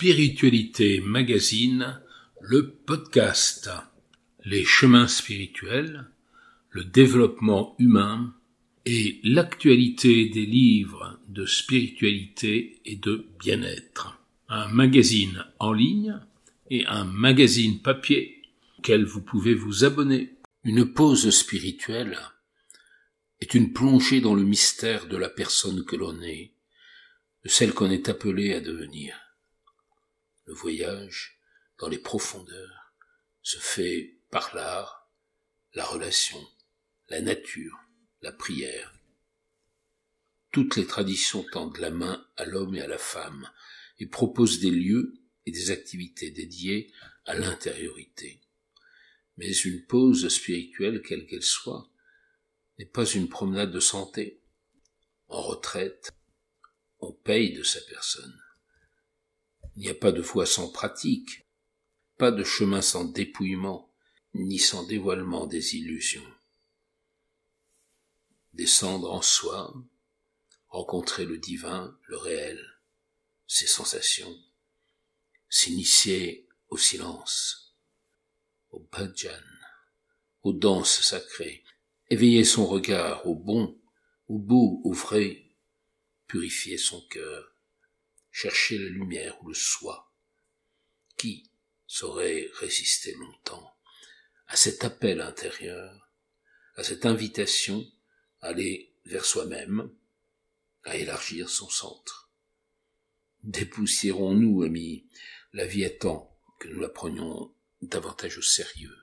Spiritualité Magazine, le podcast. Les chemins spirituels, le développement humain et l'actualité des livres de spiritualité et de bien-être. Un magazine en ligne et un magazine papier auquel vous pouvez vous abonner. Une pause spirituelle est une plongée dans le mystère de la personne que l'on est, de celle qu'on est appelé à devenir. Le voyage dans les profondeurs se fait par l'art, la relation, la nature, la prière. Toutes les traditions tendent la main à l'homme et à la femme et proposent des lieux et des activités dédiées à l'intériorité. Mais une pause spirituelle, quelle qu'elle soit, n'est pas une promenade de santé. En retraite, on paye de sa personne. Il n'y a pas de foi sans pratique, pas de chemin sans dépouillement, ni sans dévoilement des illusions. Descendre en soi, rencontrer le divin, le réel, ses sensations, s'initier au silence, au bhajan, aux danses sacrées, éveiller son regard au bon, au beau, au vrai, purifier son cœur, chercher la lumière ou le soi. Qui saurait résister longtemps à cet appel intérieur, à cette invitation à aller vers soi-même, à élargir son centre? Dépoussiérons-nous, amis, la vie attend que nous la prenions davantage au sérieux.